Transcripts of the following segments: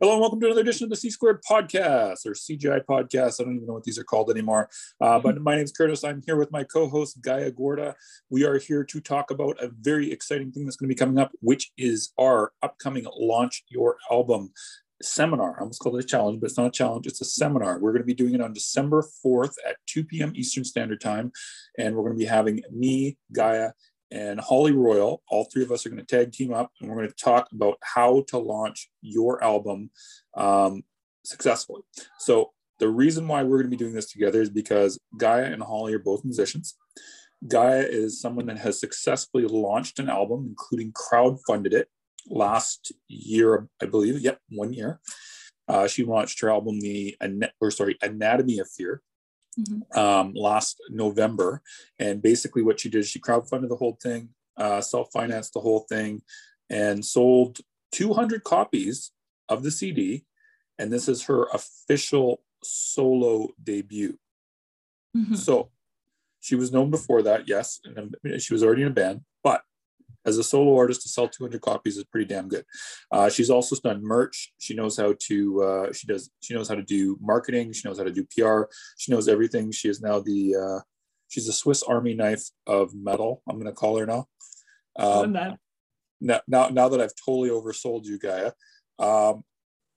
Hello and welcome to another edition of the C Squared Podcast or CGI Podcast. I don't even know what these are called anymore. Uh, but my name is Curtis. I'm here with my co-host Gaia Gorda. We are here to talk about a very exciting thing that's going to be coming up, which is our upcoming Launch Your Album seminar. I almost called it a challenge, but it's not a challenge. It's a seminar. We're going to be doing it on December 4th at 2 p.m. Eastern Standard Time. And we're going to be having me, Gaia, and Holly Royal. All three of us are going to tag team up and we're going to talk about how to launch your album um, successfully. So, the reason why we're going to be doing this together is because Gaia and Holly are both musicians. Gaia is someone that has successfully launched an album, including crowd-funded it last year, I believe. Yep, one year. Uh, she launched her album, the or sorry, Anatomy of Fear, mm-hmm. um, last November. And basically, what she did is she crowdfunded the whole thing, uh, self financed the whole thing, and sold 200 copies of the CD. And this is her official solo debut. Mm-hmm. So she was known before that, yes, and she was already in a band, as a solo artist to sell 200 copies is pretty damn good. Uh, she's also done merch. She knows how to uh, she does she knows how to do marketing. She knows how to do PR. She knows everything. She is now the uh, she's a Swiss Army knife of metal. I'm going to call her now. Um, now, now, now that I've totally oversold you, Gaia, um,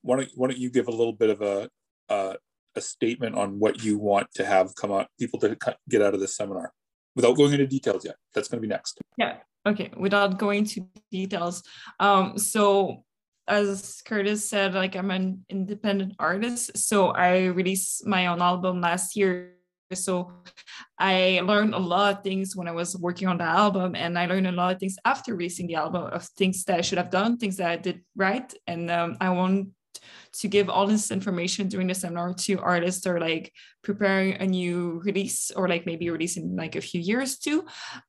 why don't why don't you give a little bit of a a, a statement on what you want to have come out people to get out of this seminar without going into details yet. That's going to be next. Yeah okay without going to details. Um so as curtis said like i'm an independent artist so i released my own album last year. So i learned a lot of things when i was working on the album and i learned a lot of things after releasing the album of things that i should have done things that i did right and um, i want to give all this information during the seminar to artists or like preparing a new release or like maybe releasing like a few years too.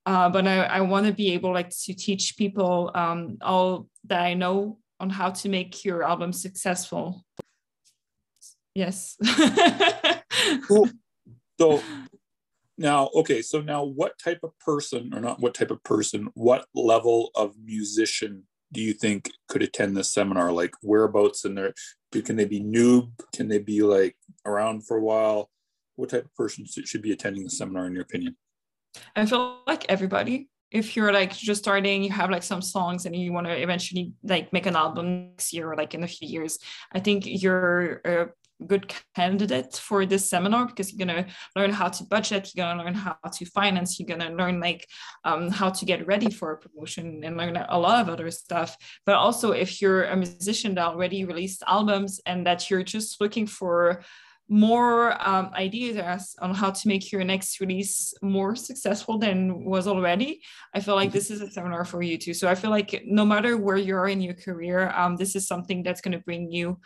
Uh, but I, I want to be able like to teach people um, all that I know on how to make your album successful. Yes. cool. So now, okay, so now what type of person, or not what type of person, what level of musician do you think could attend this seminar? Like whereabouts in there? Can they be noob? Can they be like around for a while? What type of person should be attending the seminar, in your opinion? I feel like everybody. If you're like just starting, you have like some songs and you want to eventually like make an album next year or like in a few years, I think you're a good candidate for this seminar because you're going to learn how to budget you're going to learn how to finance you're going to learn like um, how to get ready for a promotion and learn a lot of other stuff. But also if you're a musician that already released albums and that you're just looking for more um, ideas on how to make your next release more successful than was already i feel like this is a seminar for you too. So i feel like no matter where you are in your career um, this is something that's going to bring you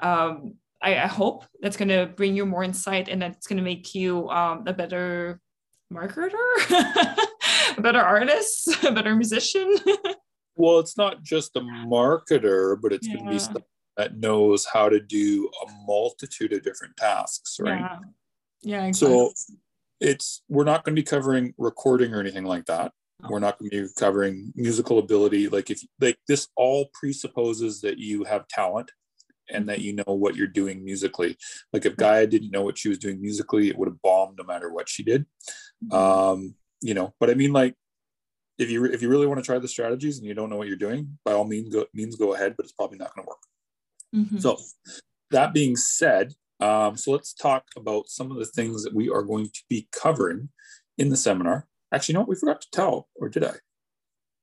um, I, I hope that's going to bring you more insight and that's going to make you um, a better marketer, a better artist, a better musician. well, it's not just a marketer, but it's yeah. going to be someone that knows how to do a multitude of different tasks, right? Yeah. Yeah. Exactly. So it's we're not going to be covering recording or anything like that. We're not going to be covering musical ability. Like if like this all presupposes that you have talent and that you know what you're doing musically. Like if Gaia didn't know what she was doing musically, it would have bombed no matter what she did. Mm-hmm. Um, you know, but I mean, like if you if you really want to try the strategies and you don't know what you're doing, by all means go means go ahead, but it's probably not going to work. Mm-hmm. So that being said, um, so let's talk about some of the things that we are going to be covering in the seminar. Actually, you know what? We forgot to tell, or did I?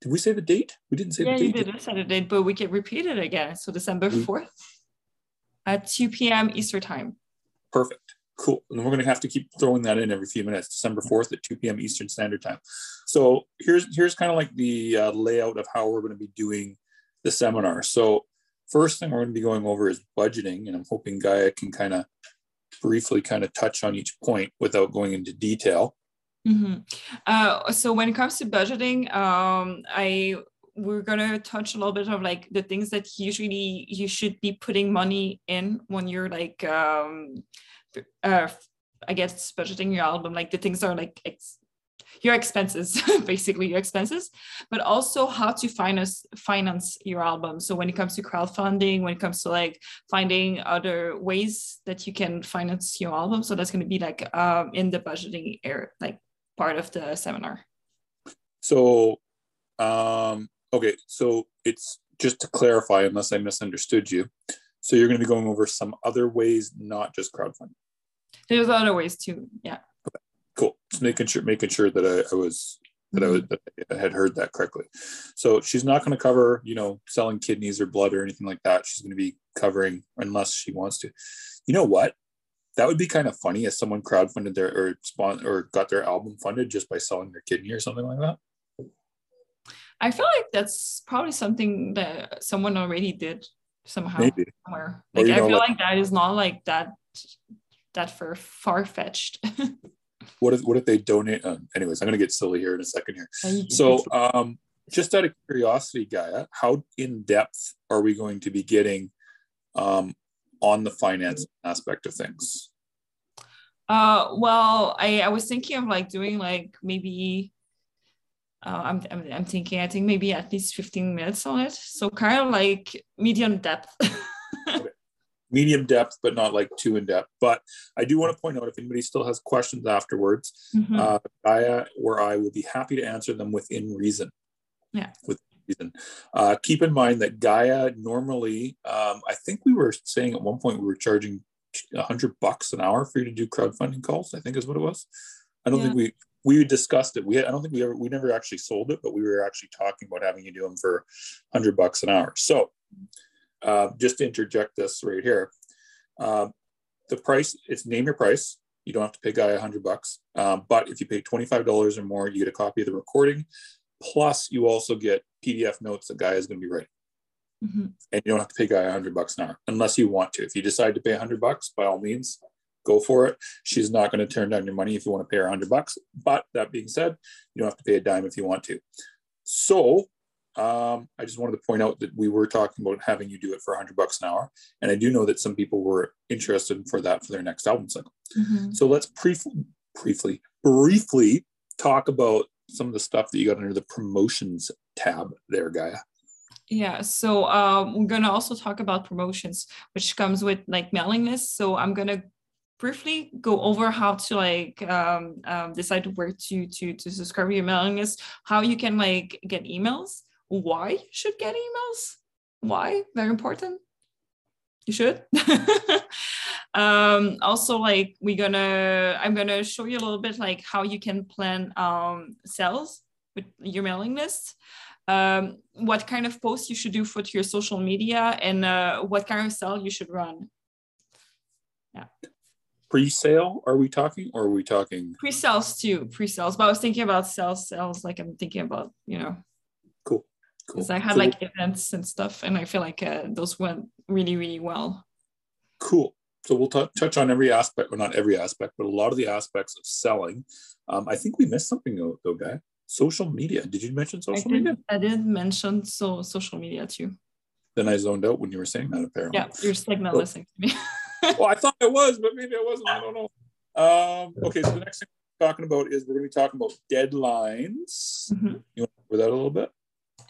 Did we say the date? We didn't say yeah, the date. Yeah, you did say the date, but we can repeat it again. So December 4th at 2 p.m. Eastern time. Perfect. Cool. And we're going to have to keep throwing that in every few minutes. December 4th at 2 p.m. Eastern Standard Time. So here's here's kind of like the uh, layout of how we're going to be doing the seminar. So first thing we're going to be going over is budgeting, and I'm hoping Gaia can kind of briefly kind of touch on each point without going into detail. Mm-hmm. Uh, so when it comes to budgeting, um, I we're gonna touch a little bit of like the things that usually you should be putting money in when you're like um uh I guess budgeting your album like the things are like ex- your expenses basically your expenses but also how to finance finance your album. So when it comes to crowdfunding when it comes to like finding other ways that you can finance your album. So that's going to be like um, in the budgeting area like part of the seminar. So um okay so it's just to clarify unless i misunderstood you so you're going to be going over some other ways not just crowdfunding there's other ways too yeah cool. Just making sure making sure that I, I was that I was mm-hmm. that I had heard that correctly. So she's not going to cover, you know, selling kidneys or blood or anything like that. She's going to be covering unless she wants to. You know what? That would be kind of funny if someone crowdfunded their or spawn or got their album funded just by selling their kidney or something like that. I feel like that's probably something that someone already did somehow Maybe. somewhere. Like I feel like- like that is not like that that for far fetched. What if what if they donate? Uh, anyways, I'm going to get silly here in a second here. So, um, just out of curiosity, Gaia, how in depth are we going to be getting um, on the finance aspect of things? Uh, well, I, I was thinking of like doing like maybe uh, I'm, I'm I'm thinking I think maybe at least 15 minutes on it. So kind of like medium depth. Medium depth, but not like too in depth. But I do want to point out if anybody still has questions afterwards, Mhm. uh, Gaia or I will be happy to answer them within reason. Yeah. With reason. Uh, keep in mind that Gaia normally, um, I think we were saying at one point we were charging hundred bucks an hour for you to do crowdfunding calls. I think is what it was. I don't think we we discussed it. We I don't think we ever we never actually sold it, but we were actually talking about having you do them for hundred bucks an hour. So uh, just to interject this right here, um, the price it's name your price. You don't have to pay Gaia a hundred bucks, um, but if you pay twenty five dollars or more, you get a copy of the recording. Plus, you also get PDF notes that Gaia is going to be writing, Mhm. and you don't have to pay Gaia a hundred bucks an hour unless you want to. If you decide to pay a hundred bucks, by all means, go for it. She's not going to turn down your money if you want to pay her a hundred bucks. But that being said, you don't have to pay a dime if you want to. So um, I just wanted to point out that we were talking about having you do it for a hundred bucks an hour, and I do know that some people were interested for that for their next album cycle. Mhm. So let's brief, briefly, briefly talk about some of the stuff that you got under the promotions tab there, Gaia. Yeah, so um, we're gonna also talk about promotions, which comes with like mailing lists. So I'm gonna briefly go over how to like um, um, decide where to to to subscribe your mailing list, how you can like get emails, why you should get emails, why very important. You should. um also like we're gonna i'm gonna show you a little bit like how you can plan um sales with your mailing list um, what kind of posts you should do for your social media and uh, what kind of sale you should run. Pre-sale, are we talking, or are we talking? Pre-sales too, pre-sales. But I was thinking about sales, sales. Like I'm thinking about you know, Cool, cool. because I had So- like events and stuff, and I feel like uh, those went really, really well. Cool. So we'll tou- touch on every aspect, or not every aspect, but a lot of the aspects of selling. Um, I think we missed something though, though, Gaia. Social media. Did you mention I social media? I did mention so social media too. Then I zoned out when you were saying that. Apparently. Yeah, you're just like not Oh. listening to me. well, I thought it was, but maybe it wasn't. I don't know. Um, okay, so the next thing we're talking about is we're going to be talking about deadlines. Mhm. You want to cover that a little bit?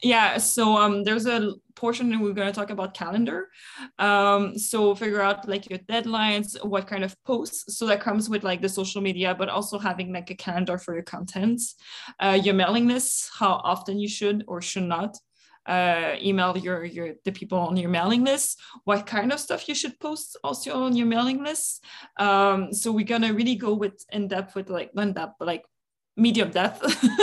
yeah so um there's a portion that we're going to talk about calendar um so figure out like your deadlines what kind of posts so that comes with like the social media but also having like a calendar for your contents uh, your mailing list, how often you should or should not uh, email your your the people on your mailing list what kind of stuff you should post also on your mailing list. Um so we're gonna really go with in depth with like not in depth but like medium depth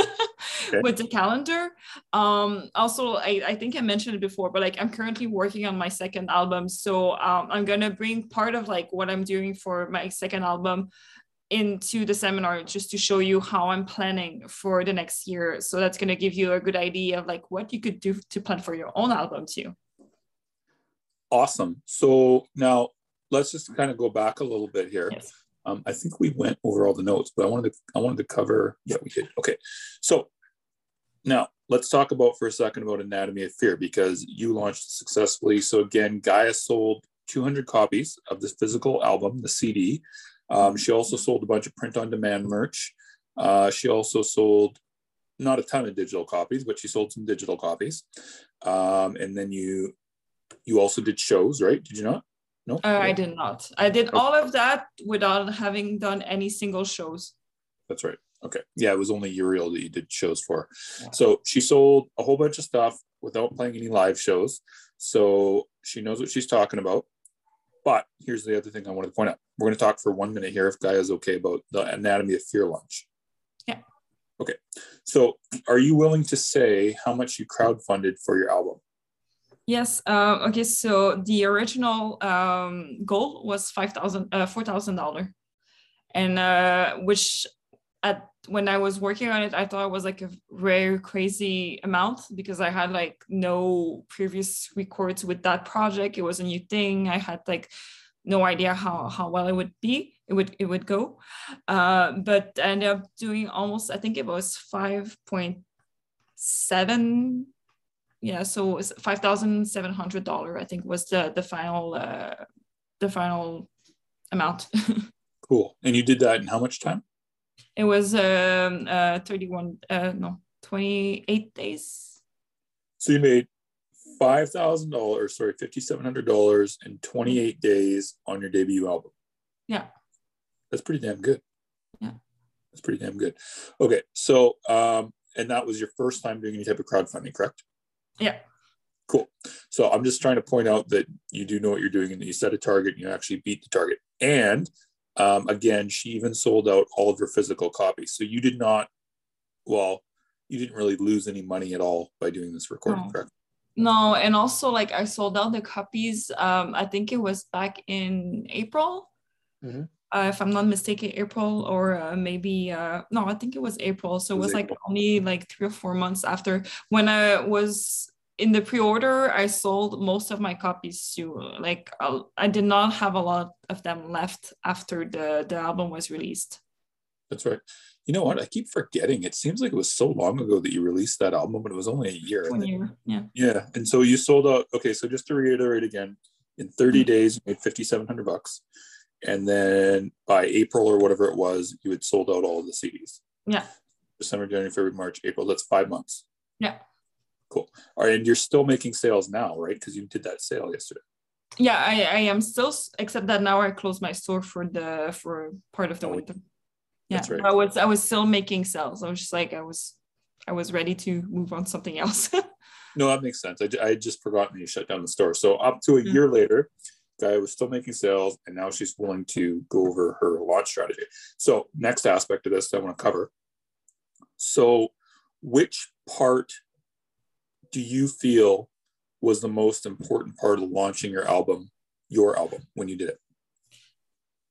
Okay. with the calendar. Um also I, I think i mentioned it before but like i'm currently working on my second album. So um, i'm gonna bring part of like what i'm doing for my second album into the seminar just to show you how i'm planning for the next year so that's gonna give you a good idea of like what you could do to plan for your own album too Awesome. So now let's just kind of go back a little bit here. yes Um, I think we went over all the notes, but I wanted to I wanted to cover. Yeah, we did. Okay, so now let's talk about for a second about Anatomy of Fear because you launched successfully. So again, Gaia sold 200 copies of this physical album, the CD. Um, she also sold a bunch of print on demand merch. Uh, she also sold not a ton of digital copies, but she sold some digital copies. Um, and then you you also did shows, right? Did you not? No, uh, I did not. I did all of that without having done any single shows. That's right. Okay. Yeah, it was only Uriel that you did shows for. Yeah. So she sold a whole bunch of stuff without playing any live shows. So she knows what she's talking about. But here's the other thing I wanted to point out. We're going to talk for one minute here if Gaia is okay about the anatomy of fear launch. Yeah. Okay. So are you willing to say how much you crowdfunded for your album? Yes. Uh, okay. So the original um, goal was five thousand, uh, four thousand dollar, and uh, which at when I was working on it, I thought it was like a rare, crazy amount because I had like no previous records with that project. It was a new thing. I had like no idea how how well it would be. It would it would go, uh, but I ended up doing almost. I think it was five point seven. Yeah, so was five thousand seven hundred dollar. I think was the the final uh, the final amount. cool. And you did that in how much time? It was um, uh, 31, uh, no, 28 days. So you made $5,000, sorry, $5,700 in 28 days on your debut album. Yeah. That's pretty damn good. Yeah. That's pretty damn good. Okay. So, um, and that was your first time doing any type of crowdfunding, correct? Yeah. Cool. So I'm just trying to point out that you do know what you're doing and that you set a target and you actually beat the target. And um, again, she even sold out all of her physical copies. So you did not, well, you didn't really lose any money at all by doing this recording, no. correct? No, and also like I sold out the copies. Um, I think it was back in April, mm-hmm. uh, if I'm not mistaken, April or uh, maybe uh, no, I think it was April. So it was, it was like only like three or four months after when I was in the pre-order i sold most of my copies too like i did not have a lot of them left after the the album was released. That's right. You know what? I keep forgetting. It seems like it was so long ago that you released that album but it was only a year. One year yeah. Yeah and so you sold out okay so just to reiterate again in 30 mm-hmm. days you made 5700 bucks and then by april or whatever it was you had sold out all of the cds yeah. December january february march april that's five months. Yeah Cool. All right, and you're still making sales now, right? Because you did that sale yesterday. Yeah, I, I am still, except that now I closed my store for the for part of the oh, winter. Yeah, that's right. I was I was still making sales. I was just like I was I was ready to move on something else. no, that makes sense. I, I just forgotten you shut down the store. So up to a mm-hmm. year later, Gaia was still making sales, and now she's willing to go over her launch strategy. So next aspect of this I want to cover. So which part do you feel was the most important part of launching your album, your album, when you did it?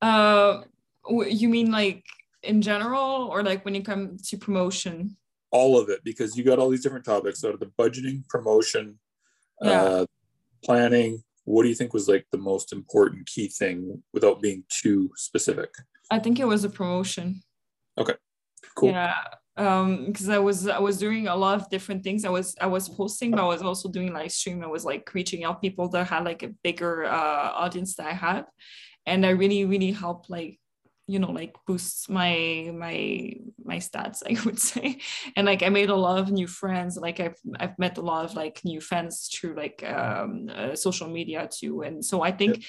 Uh, you mean like in general, or like when you come to promotion? All of it, because you got all these different topics out of the budgeting, promotion, yeah. uh, planning. What do you think was like the most important key thing without being too specific? I think it was a promotion. Okay, cool. Yeah, um because i was i was doing a lot of different things. I was i was posting but i was also doing live stream. I was like reaching out people that had like a bigger uh audience that i had. And i really really helped like you know like boost my my my stats i would say. And like i made a lot of new friends. Like i've i've met a lot of like new fans through like um uh, social media too. And so i think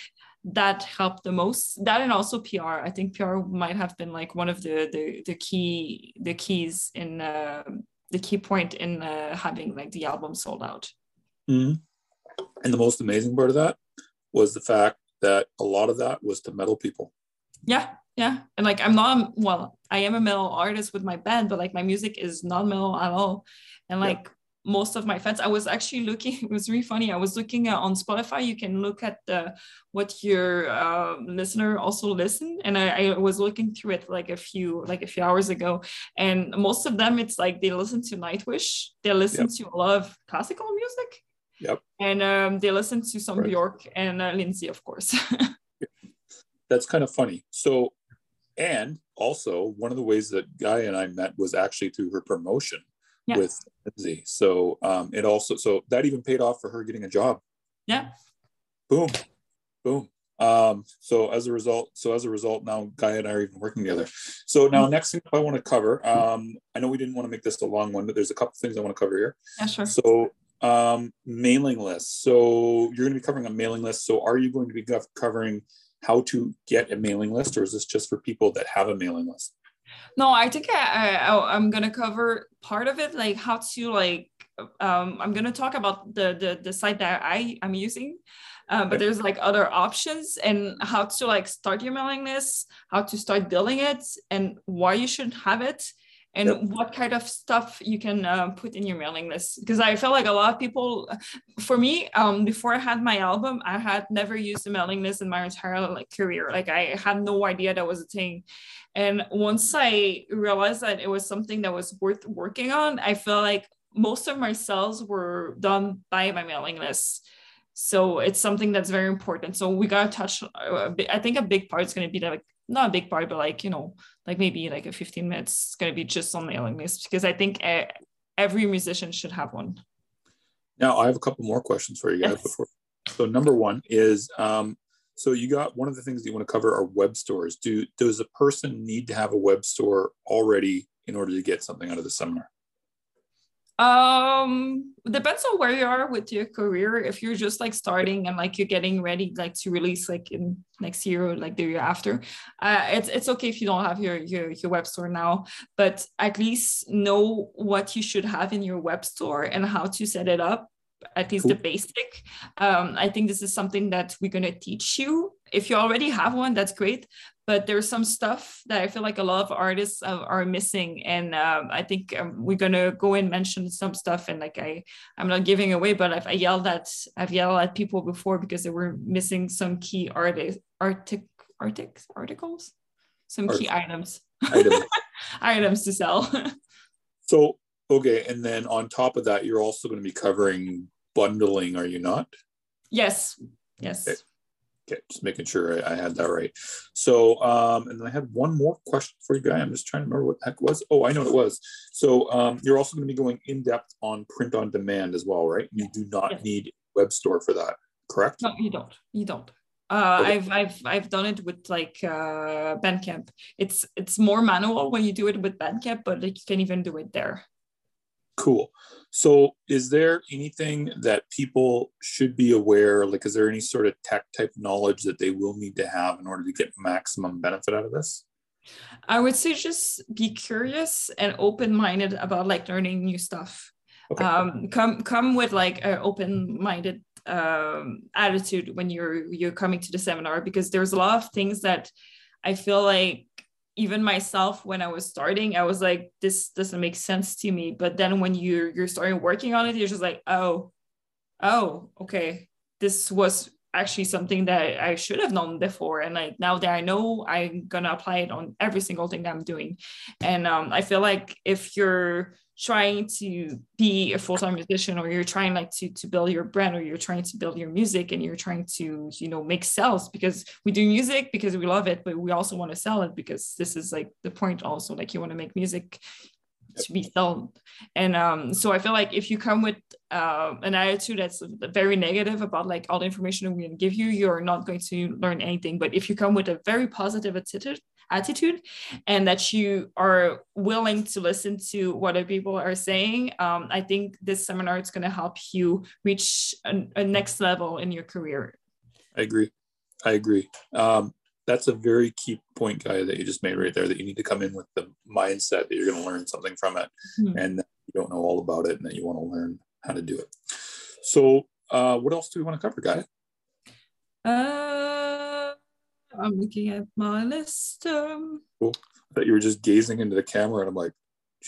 that helped the most. That and also pr i think pr might have been like one of the the, the key the keys in uh, the key point in uh, having like the album sold out. Mm-hmm. and the most amazing part of that was the fact that a lot of that was to metal people. Yeah yeah. And like i'm not well i am a metal artist with my band but like my music is not metal at all. And like yeah most of my fans. I was actually looking it was really funny. I was looking uh, on spotify. You can look at the what your uh, listener also listen. And I, I, was looking through it like a few like a few hours ago. And most of them it's like they listen to nightwish. They listen yep. to a lot of classical music. Yep. And um, they listen to some right. bjork and uh, lindsay of course. That's kind of funny. So and also one of the ways that Gaia and i met was actually through her promotion yeah. with Lindsay. So um, it also so that even paid off for her getting a job. Yeah. Boom, boom. Um, so as a result, so as a result, now Gaia and I are even working together. So now Mm-hmm. next thing I want to cover, um, I know we didn't want to make this a long one, but there's a couple things I want to cover here. Yeah, sure. So um, mailing lists. So you're going to be covering a mailing list. So are you going to be covering how to get a mailing list, or is this just for people that have a mailing list? No, I think I, I I'm gonna cover part of it, like how to like um I'm gonna talk about the the the site that I am using. Uh, but there's like other options and how to like start your mailing list, how to start building it, and why you should have it, and Yep. what kind of stuff you can uh, put in your mailing list. Because I felt like a lot of people, for me, um, before I had my album, I had never used a mailing list in my entire like career. Like I had no idea that was a thing. And once I realized that it was something that was worth working on, I feel like most of my sales were done by my mailing list. So it's something that's very important. So we gotta touch. uh, I think a big part is gonna be like not a big part, but like you know, like maybe like a 15 minutes is gonna be just on mailing list because I think every musician should have one. Now I have a couple more questions for you guys Yes. before. So number one is, um, so you got one of the things that you want to cover are web stores. Do does a person need to have a web store already in order to get something out of the seminar? Um, depends on where you are with your career. If you're just like starting and like you're getting ready like to release like in next year or like the year after, uh, it's it's okay if you don't have your your your web store now, but at least know what you should have in your web store and how to set it up. At least the basic. Um, I think this is something that we're gonna teach you. If you already have one, that's great but there's some stuff that I feel like a lot of artists uh, are missing, and um, I think um, we're gonna go and mention some stuff. And like I, I'm not giving away, but I've I yelled at I've yelled at people before because they were missing some key arti- artic artic articles, some key items Item. items to sell. so okay, and then on top of that, you're also going to be covering bundling, are you not? yes, yes. Okay. Okay, just making sure I, I had that right. So, um, and I had one more question for you, Gaia. I'm just trying to remember what the heck was. Oh, I know what it was. So, um, you're also going to be going in depth on print on demand as well, right? You do not Yes. need web store for that, correct? No, you don't. You don't. Uh, Okay. I've I've I've done it with like uh, Bandcamp. It's it's more manual when you do it with Bandcamp, but like you can even do it there. Cool. So, is there anything that people should be aware? Like, is there any sort of tech type knowledge that they will need to have in order to get maximum benefit out of this? I would say just be curious and open minded about like learning new stuff. Okay. Um, come come with like an open minded um, attitude when you're you're coming to the seminar because there's a lot of things that I feel like even myself when I was starting I was like this doesn't make sense to me but then when you're you're starting working on it you're just like oh oh okay this was actually something that I should have known before. And like now that I know, I'm gonna apply it on every single thing that I'm doing. And um, I feel like if you're trying to be a full-time musician or you're trying like to to build your brand or you're trying to build your music and you're trying to you know make sales because we do music because we love it but we also want to sell it because this is like the point also like you want to make music to be sold. And um so i feel like if you come with uh, an attitude that's very negative about like all the information we're going to give you you're not going to learn anything. But if you come with a very positive attitude attitude and that you are willing to listen to what other people are saying um, i think this seminar is going to help you reach a, a next level in your career I agree. I agree. Um, that's a very key point, Gaia, that you just made right there. That you need to come in with the mindset that you're going to learn something from it, Mhm. and that you don't know all about it, and that you want to learn how to do it. So, uh, what else do we want to cover, Gaia? uh, i'm looking at my list um, That you were just gazing into the camera, and I'm like,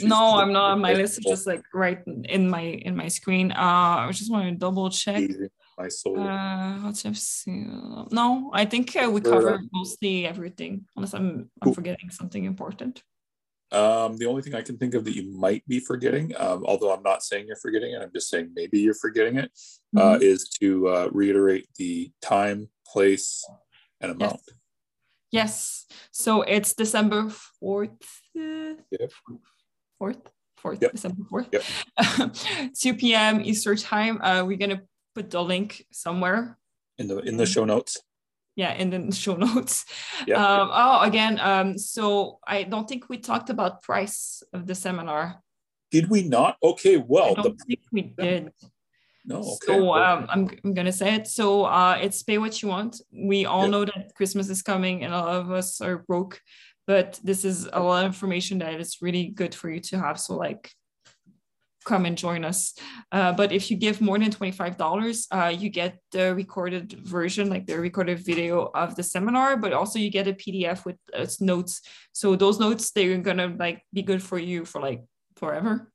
no i'm not on my list is just like right in my in my screen uh i just want to double check my soul. Uh, what I've seen. No, I think uh, we Fair covered enough. mostly everything, unless I'm I'm Cool. forgetting something important. Um, the only thing I can think of that you might be forgetting, um, although I'm not saying you're forgetting it, I'm just saying maybe you're forgetting it, uh, Mhm. is to uh, reiterate the time, place, and amount. Yes. So it's December fourth. Yep. Fourth. Fourth. Yep. December fourth. Yep. 2 p.m. Eastern time. Uh, we're gonna put the link somewhere. In the in the show notes. yeah in the show notes Yeah. um, oh again um, so i don't think we talked about price of the seminar Did we not? Okay, i well, don't the think we did no, okay. so um, I'm, I'm gonna say it. So uh, it's pay what you want. We all Yeah. know that christmas is coming and a lot of us are broke but this is a lot of information that is really good for you to have. So like come and join us. Uh, but if you give more than $25 uh, you get the recorded version like the recorded video of the seminar but also you get a pdf with notes. So those notes they're gonna like be good for you for like forever.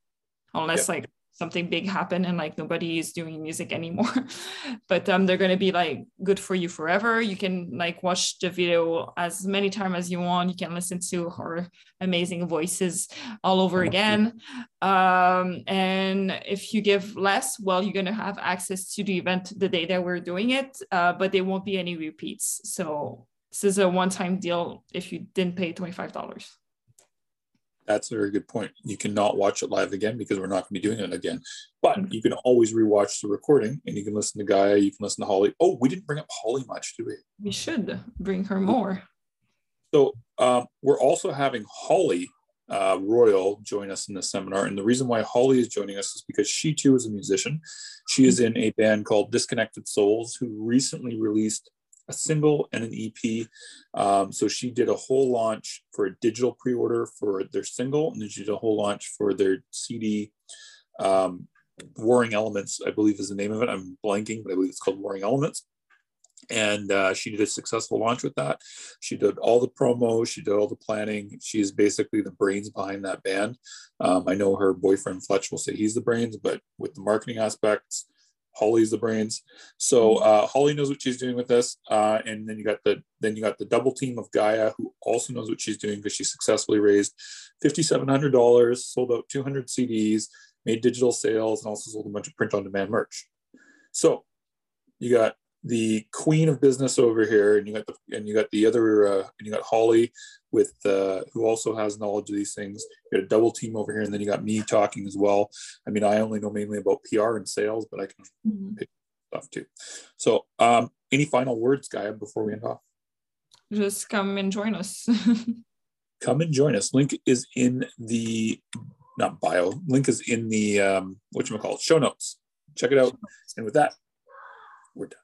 Unless like something big happen and like nobody is doing music anymore. But um they're going to be like good for you forever. You can like watch the video as many times as you want. You can listen to her amazing voices all over again. Um and if you give less well you're going to have access to the event the day that we're doing it uh, but there won't be any repeats. So this is a one-time deal if you didn't pay $25 That's a very good point. You cannot watch it live again because we're not going to be doing it again. But Mhm. you can always rewatch the recording and you can listen to Gaia, you can listen to Holly. Oh, we didn't bring up Holly much, did we? we should bring her more So um, we're also having Holly uh, Royal join us in the seminar. And the reason why Holly is joining us is because she too is a musician. She is in a band called Disconnected Souls, who recently released a single and an EP. Um, so she did a whole launch for a digital pre-order for their single, and then she did a whole launch for their CD. Um, Warring Elements, I believe, is the name of it. I'm blanking, but I believe it's called Warring Elements and uh, she did a successful launch with that. She did all the promo, she did all the planning. She's basically the brains behind that band. Um, I know her boyfriend Fletch will say he's the brains, but with the marketing aspects, Holly's the brains. So uh, Holly knows what she's doing with this, uh, and then you got the then you got the double team of Gaia who also knows what she's doing because she successfully raised fifty seven hundred dollars, sold out two hundred CDs, made digital sales, and also sold a bunch of print on demand merch. So you got the queen of business over here, and you got the and you got the other uh, and you got Holly with uh, who also has knowledge of these things. You got a double team over here, and then you got me talking as well. I mean, I only know mainly about PR and sales, but I can Mhm. stuff too. So, um, any final words, Gaia, before we end off? just come and join us Come and join us. Link is in the not bio. Link is in the um, what you call it show notes. Check it out. And with that, we're done.